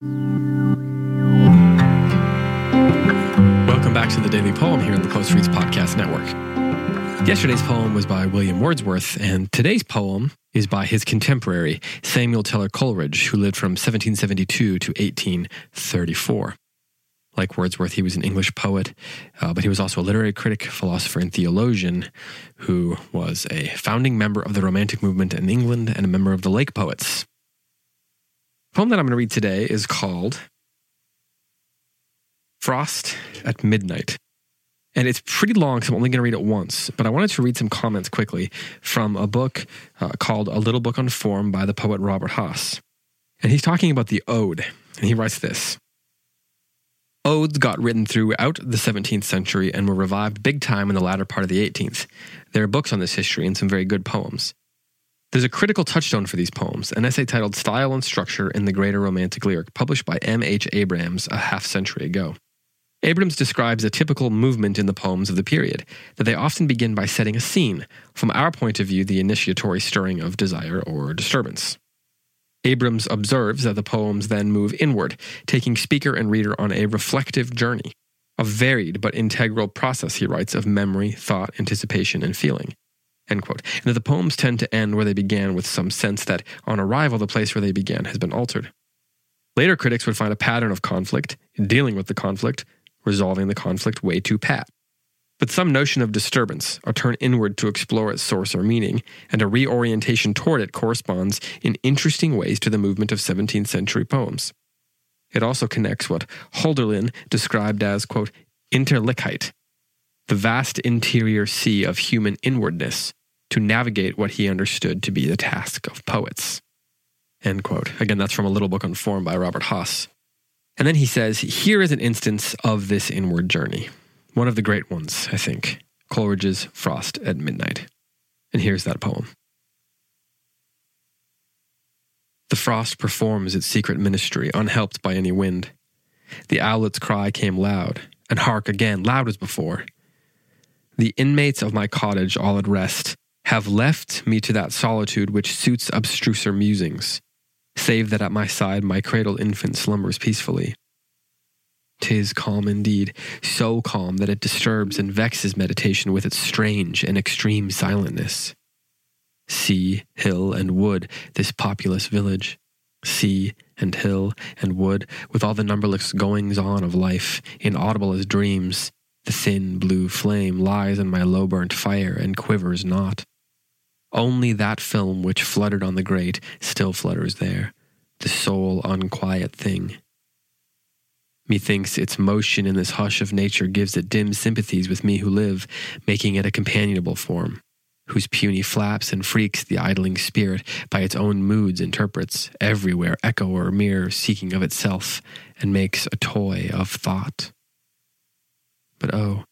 Welcome back to the Daily Poem here on the Close Reads Podcast Network. Yesterday's poem was by William Wordsworth, and today's poem is by his contemporary, Samuel Taylor Coleridge, who lived from 1772 to 1834. Like Wordsworth, he was an English poet, uh, but he was also a literary critic, philosopher, and theologian who was a founding member of the Romantic movement in England and a member of the Lake Poets. Poem that I'm going to read today is called Frost at Midnight. And it's pretty long, so I'm only going to read it once. But I wanted to read some comments quickly from a book uh, called A Little Book on Form by the poet Robert Hass. And he's talking about the ode. And he writes this Odes got written throughout the 17th century and were revived big time in the latter part of the 18th. There are books on this history and some very good poems. There's a critical touchstone for these poems, an essay titled Style and Structure in the Greater Romantic Lyric, published by M. H. Abrams a half century ago. Abrams describes a typical movement in the poems of the period, that they often begin by setting a scene, from our point of view, the initiatory stirring of desire or disturbance. Abrams observes that the poems then move inward, taking speaker and reader on a reflective journey, a varied but integral process, he writes, of memory, thought, anticipation, and feeling. End quote. And that the poems tend to end where they began with some sense that, on arrival, the place where they began has been altered. Later critics would find a pattern of conflict, in dealing with the conflict, resolving the conflict way too pat. But some notion of disturbance, a turn inward to explore its source or meaning, and a reorientation toward it corresponds in interesting ways to the movement of 17th century poems. It also connects what Hölderlin described as, quote, Innerlichkeit, the vast interior sea of human inwardness, to navigate what he understood to be the task of poets. End quote. Again, that's from a little book on form by Robert Hass. And then he says, Here is an instance of this inward journey. One of the great ones, I think. Coleridge's Frost at Midnight. And here's that poem. The frost performs its secret ministry, unhelped by any wind. The owlet's cry came loud, and hark again, loud as before. The inmates of my cottage, all at rest, have left me to that solitude which suits abstruser musings, save that at my side my cradled infant slumbers peacefully. Tis calm indeed, so calm that it disturbs and vexes meditation with its strange and extreme silentness. Sea, hill, and wood, this populous village. Sea and hill and wood, with all the numberless goings on of life, inaudible as dreams. The thin blue flame lies in my low burnt fire and quivers not. Only that film which fluttered on the grate still flutters there, the sole unquiet thing. Methinks its motion in this hush of nature gives it dim sympathies with me who live, making it a companionable form, whose puny flaps and freaks the idling spirit by its own moods interprets, everywhere echo or mirror seeking of itself, and makes a toy of thought. But oh,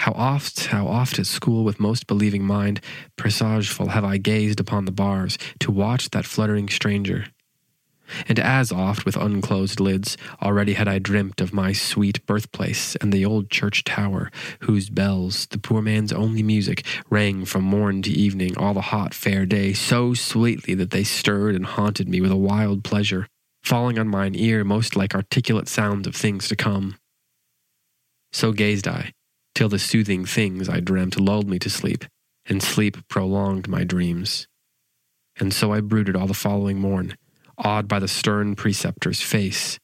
how oft, how oft at school with most believing mind, presageful have I gazed upon the bars to watch that fluttering stranger, and as oft with unclosed lids already had I dreamt of my sweet birthplace and the old church tower, whose bells, the poor man's only music, rang from morn to evening all the hot fair day so sweetly that they stirred and haunted me with a wild pleasure, falling on mine ear most like articulate sounds of things to come. So gazed I, till the soothing things I dreamt lulled me to sleep, and sleep prolonged my dreams. And so I brooded all the following morn, awed by the stern preceptor's face,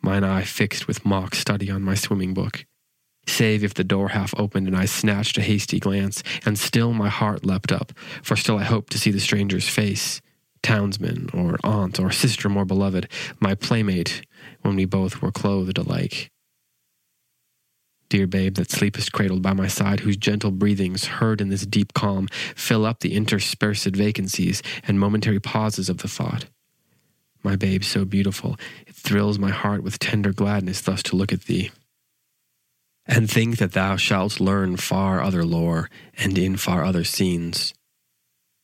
mine eye fixed with mock study on my swimming book. Save if the door half opened and I snatched a hasty glance, and still my heart leapt up, for still I hoped to see the stranger's face, townsman, or aunt, or sister more beloved, my playmate, when we both were clothed alike. Dear babe that sleepest cradled by my side, whose gentle breathings, heard in this deep calm, fill up the interspersed vacancies and momentary pauses of the thought. My babe, so beautiful, it thrills my heart with tender gladness thus to look at thee. And think that thou shalt learn far other lore, and in far other scenes.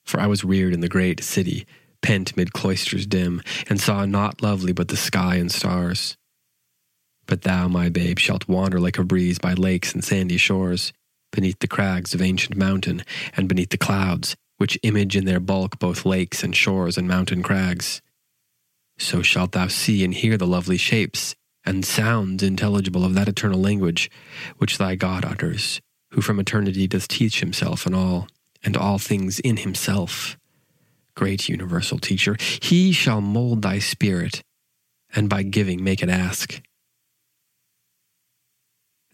For I was reared in the great city, pent mid cloisters dim, and saw naught lovely but the sky and stars. But thou, my babe, shalt wander like a breeze by lakes and sandy shores, beneath the crags of ancient mountain, and beneath the clouds, which image in their bulk both lakes and shores and mountain crags. so shalt thou see and hear the lovely shapes and sounds intelligible of that eternal language which thy God utters, who from eternity doth teach himself and all, and all things in himself. Great universal teacher, he shall mold thy spirit, and by giving make it ask.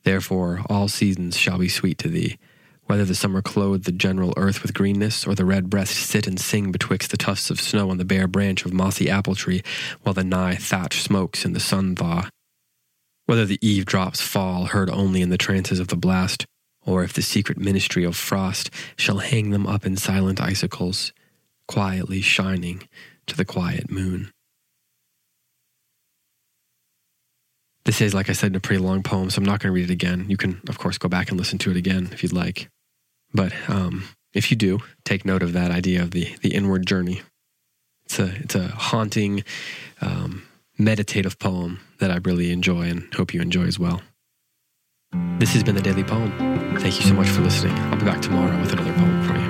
Therefore all seasons shall be sweet to thee, whether the summer clothe the general earth with greenness, or the red breast sit and sing betwixt the tufts of snow on the bare branch of mossy apple tree, while the nigh thatch smokes in the sun thaw. Whether the eave drops fall heard only in the trances of the blast, or if the secret ministry of frost shall hang them up in silent icicles, quietly shining to the quiet moon. This is, like I said, a pretty long poem, so I'm not going to read it again. You can, of course, go back and listen to it again if you'd like. But um, if you do, take note of that idea of the the inward journey. It's a it's a haunting, um, meditative poem that I really enjoy and hope you enjoy as well. This has been the Daily Poem. Thank you so much for listening. I'll be back tomorrow with another poem for you.